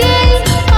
Yeah.